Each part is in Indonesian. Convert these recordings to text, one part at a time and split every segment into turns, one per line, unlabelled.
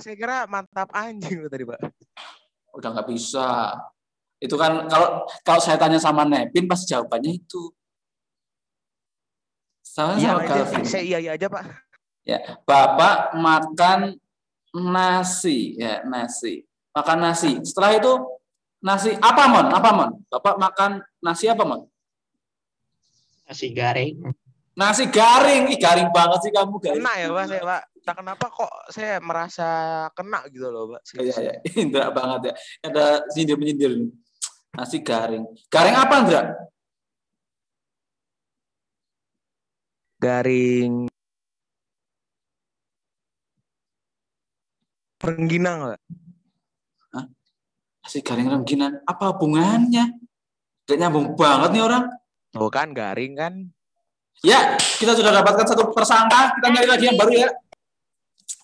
saya kira mantap anjing tadi, Pak.
Udah nggak bisa. Itu kan kalau kalau saya tanya sama Nepin pas jawabannya itu. Sama
iya
sama
aja, saya iya iya aja, Pak.
Ya, Bapak makan nasi, ya, nasi. Makan nasi. Setelah itu nasi apa, Mon? Apa, Mon? Bapak makan nasi apa, Mon?
Nasi garing.
Nasi garing. Ih, garing banget sih kamu, garing.
Kena ya, Pak, saya, Pak. Tak kenapa kok saya merasa kena gitu loh, Pak.
Iya, iya. Indra banget ya. Ada sindir-menyindir. Nasi garing. Garing apa, Indra?
Garing Rengginang, Pak.
Hah? Nasi garing rengginan. Apa hubungannya? Gak nyambung banget nih orang.
Oh kan garing kan.
Ya, kita sudah dapatkan satu tersangka. Kita nyari lagi yang baru ya.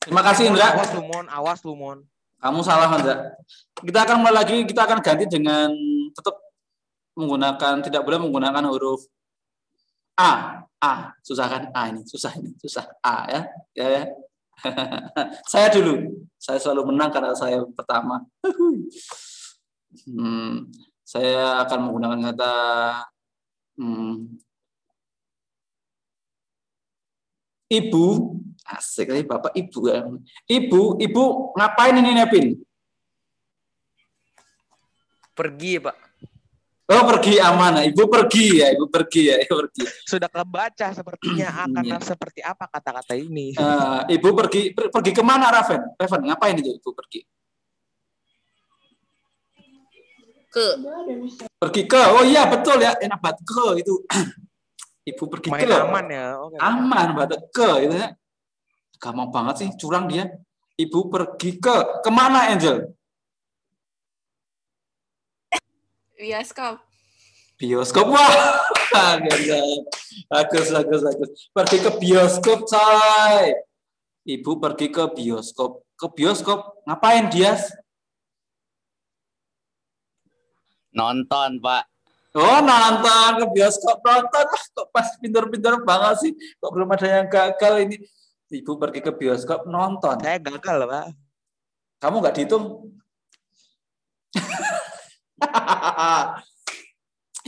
Terima kasih Indra.
Awas lu, Mon. Awas lu, Mon.
Kamu salah Indra. Kita akan mulai lagi. Kita akan ganti dengan tetap menggunakan tidak boleh menggunakan huruf A. A. Susah kan? A ini. Susah ini. Susah. A ya. Ya ya. saya dulu. Saya selalu menang karena saya pertama. hmm, saya akan menggunakan kata hmm, ibu. Asik kali bapak ibu. Ibu, ibu ngapain ini Nepin?
Pergi, Pak.
Oh pergi aman, ibu pergi ya, ibu pergi ya, ibu pergi.
Sudah kebaca sepertinya akan
Iya.
seperti apa kata-kata ini.
Eh, ibu pergi per- pergi ke mana Raven? Raven ngapain itu ibu pergi?
Ke.
Pergi ke, oh iya betul ya, enak banget ke itu. ibu pergi
Main
ke,
aman ya. Oke.
aman banget ke itu ya. Gampang banget sih, curang dia. Ibu pergi ke ke mana Angel?
Bioskop.
Bioskop wah, bagus bagus bagus. Pergi ke bioskop coy. Ibu pergi ke bioskop. Ke bioskop ngapain dia?
Nonton, Pak.
Oh nonton ke bioskop nonton kok pas pinter-pinter banget sih kok belum ada yang gagal ini ibu pergi ke bioskop nonton.
Saya gagal, Pak.
kamu nggak dihitung?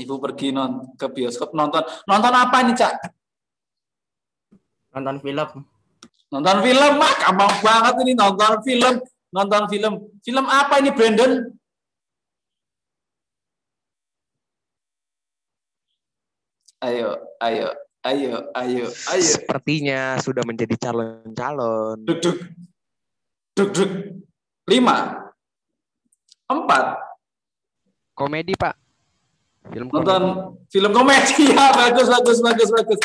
Ibu pergi non ke bioskop nonton. Nonton apa ini cak?
Nonton film.
nonton film? Mah gampang banget ini nonton film. Nonton film. Film apa ini Brandon? Ayo ayo ayo ayo ayo.
Sepertinya sudah menjadi calon-calon.
duk duk. Duk duk. Lima. Empat.
Komedi, Pak. Film
nonton
komedi.
film komedi. Ya bagus bagus bagus bagus.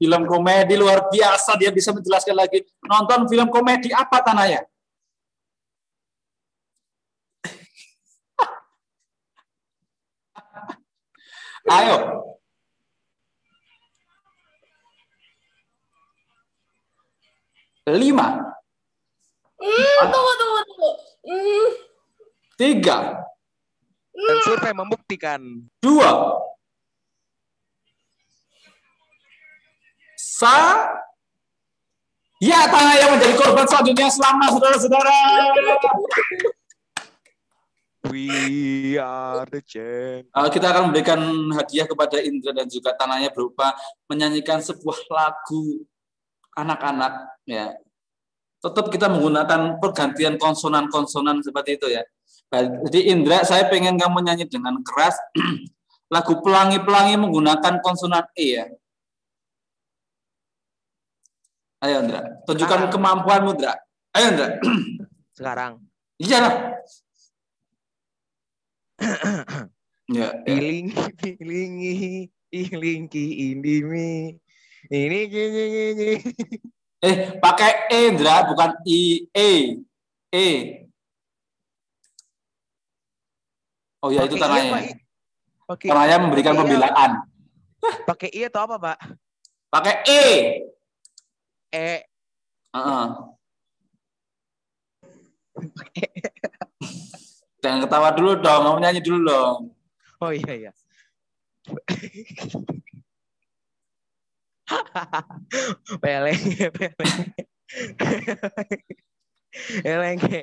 Film komedi luar biasa. Dia bisa menjelaskan lagi. Nonton film komedi apa tanahnya? Ayo lima.
Hmm, tunggu, tunggu, tunggu. Hmm,
tiga.
Dan survei membuktikan.
dua. Sa. Ya tanah yang menjadi korban selanjutnya. Selamat saudara-saudara.
We are the champ.
Uh, kita akan memberikan hadiah kepada Indra dan juga tanahnya berupa menyanyikan sebuah lagu anak-anak ya tetap kita menggunakan pergantian konsonan-konsonan seperti itu ya jadi Indra saya pengen kamu nyanyi dengan keras lagu pelangi-pelangi menggunakan konsonan E ya ayo Indra tunjukkan
Ah.
kemampuanmu Indra ayo Indra
Sekarang.
iya lah ya, ya.
Iling, ilingi, ilingki, indimi. Ini gini, gini.
Eh, pakai E, Indra, bukan I, E. E. Oh ya, itu
Pakai I apa,
tanahnya.
I? Pakai
Tanahnya memberikan
pakai I
pembelaan.
Pakai i atau apa, Pak?
Pakai E.
E.
Heeh. Jangan ketawa dulu dong, kamu nyanyi dulu dong.
Oh iya iya. peleng, peleng. elenge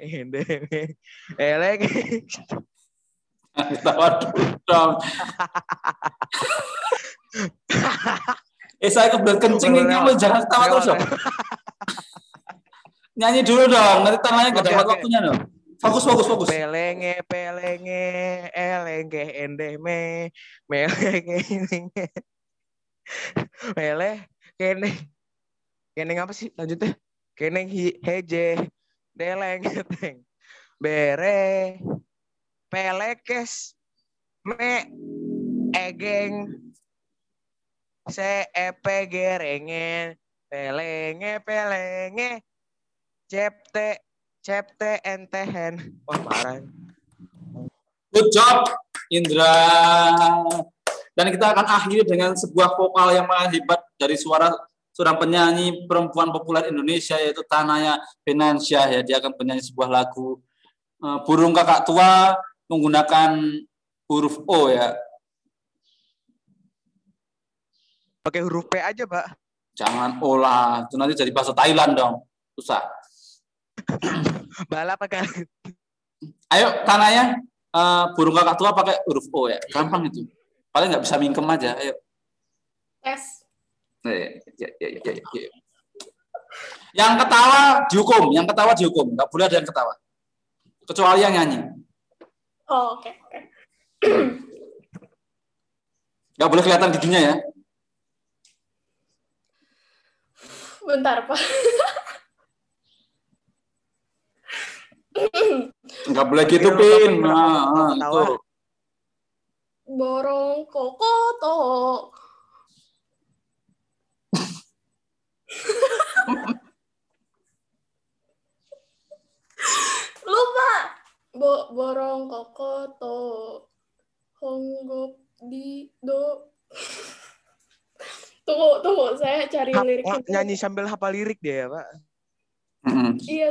elenge
dong. eh saya kebelet kencing ini kamu jangan ketawa terus dong. Nyanyi dulu dong, nanti tangannya gak dapat waktunya dong. Fokus, fokus, fokus.
pelenge pelenge elenge ende me melenge elenge mele kene keneng apa sih lanjutnya? Keneng hi, heje deleng teng. Bere pelekes me egeng. Se epe gerenge pelenge pelenge cepte cepte entehen wah parah.
Good job, Indra. Dan kita akan akhiri dengan sebuah vokal yang sangat hebat dari suara seorang penyanyi perempuan populer Indonesia yaitu Tanaya Benansyah ya. Dia akan penyanyi sebuah lagu eh, Burung Kakak Tua menggunakan huruf O ya.
pakai huruf P aja pak
Jangan O lah, itu nanti jadi bahasa Thailand dong. Susah.
balap pakai
Ayo Tanaya, eh, burung kakak tua pakai huruf O ya. Gampang itu. Paling nggak bisa mingkem aja. Ayo.
Tes.
Ya, ya, ya, ya, ya. Yang ketawa dihukum, yang ketawa dihukum, nggak boleh ada yang ketawa. Kecuali yang nyanyi.
Oh, oke, oke.
Nggak boleh kelihatan giginya ya.
Bentar, Pak.
Nggak boleh gitu, Pin. Nah, nah, itu.
Borong kokoto. Lupa. Bo borong kokoto. Honggok di do. Tunggu, tunggu. Saya cari liriknya.
nga- nyanyi sambil hafal lirik dia ya pak
Mm-mm.
Iya,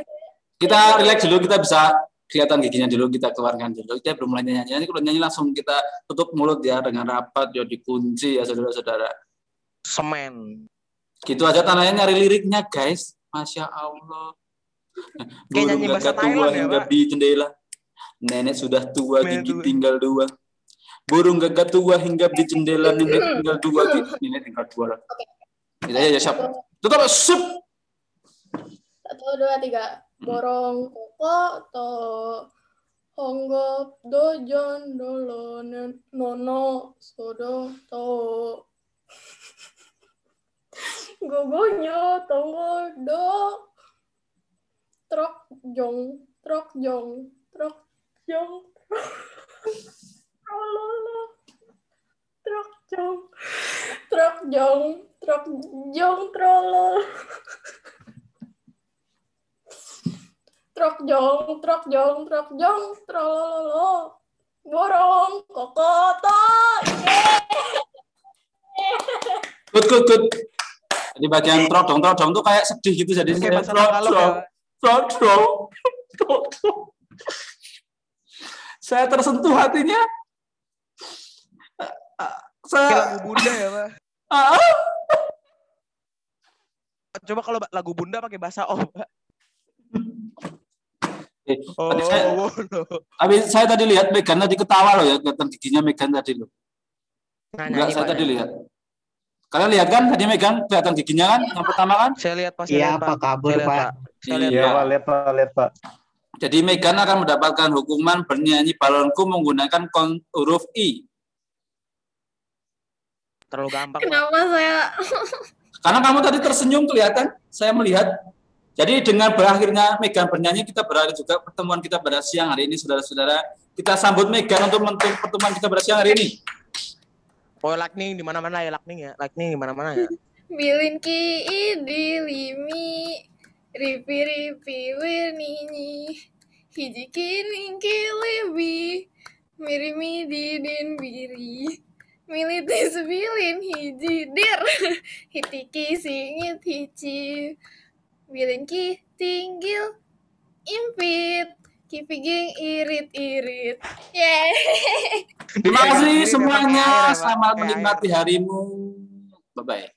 Kita relax dulu, kita bisa kelihatan giginya dulu, kita keluarkan dulu. Kita belum mulai nyanyi. Nyanyi kalau nyanyi langsung kita tutup mulut ya dengan rapat, ya dikunci ya saudara-saudara.
semen
Gitu aja tanahnya nyari liriknya guys. Masya Allah.
Kayak nyanyi
Burung
bahasa
gagak tua
Thailand ya,
hingga
Pak?
di jendela. Nenek sudah tua, gigi
tua.
tinggal dua. Burung gagak tua hingga di jendela, nenek tinggal dua. Nenek tinggal dua. Gitu aja ya, siap. Tutup, sup.
Satu, dua, tiga. Borong kokoto. Honggok dojon dolo nono sodo to. Gogonyo tonggo do. Trok jong, trok jong, trok jong. Trok jong, trok jong, trok jong trolol. Trok jong, trok jong, trok jong, trololo. Borong, kokoto.
Good, good, good. Jadi bagian trodong, trodong tuh kayak sedih gitu. Jadi
kayak bahasa Tagalog ya Pak.
trodong, trodong. Saya tersentuh hatinya. Saya,
lagu bunda ya pak
ah,
coba kalau lagu bunda pakai bahasa om pak oh,
tadi saya,
oh, no.
tapi saya tadi lihat Megan tadi ketawa loh ya, kelihatan giginya Megan tadi loh.
Nah,
Enggak,
nyanyi,
saya
Pak,
tadi lihat. Kalian lihat kan tadi Megan kelihatan giginya kan yang pertama kan?
saya lihat pas
Iya, Pak, kabur, Pak.
saya lihat
Iya.
Pak.
Pak, lihat Pak, lihat Pak.
Jadi Megan akan mendapatkan hukuman bernyanyi balonku menggunakan kon- huruf I.
terlalu gampang Pak.
Kenapa saya
Karena kamu tadi tersenyum kelihatan, saya melihat. Jadi dengan berakhirnya Megan bernyanyi, kita berakhir juga pertemuan kita pada siang hari ini, saudara-saudara. Kita sambut Megan untuk menutup pertemuan kita pada siang hari ini.
oh lightning di mana mana ya lightning ya. Lightning di mana mana ya.
Bilin ki idi limi ripi ripi wirnini hiji kining kilibi mirimi didin biri. Militi sebilin hiji dir hitiki singit hici bilin ki tinggil impit kipiging irit irit yeay
Terima kasih
Ini
semuanya.
pakai air ya, Pak.
Selamat menikmati harimu. Bye-bye.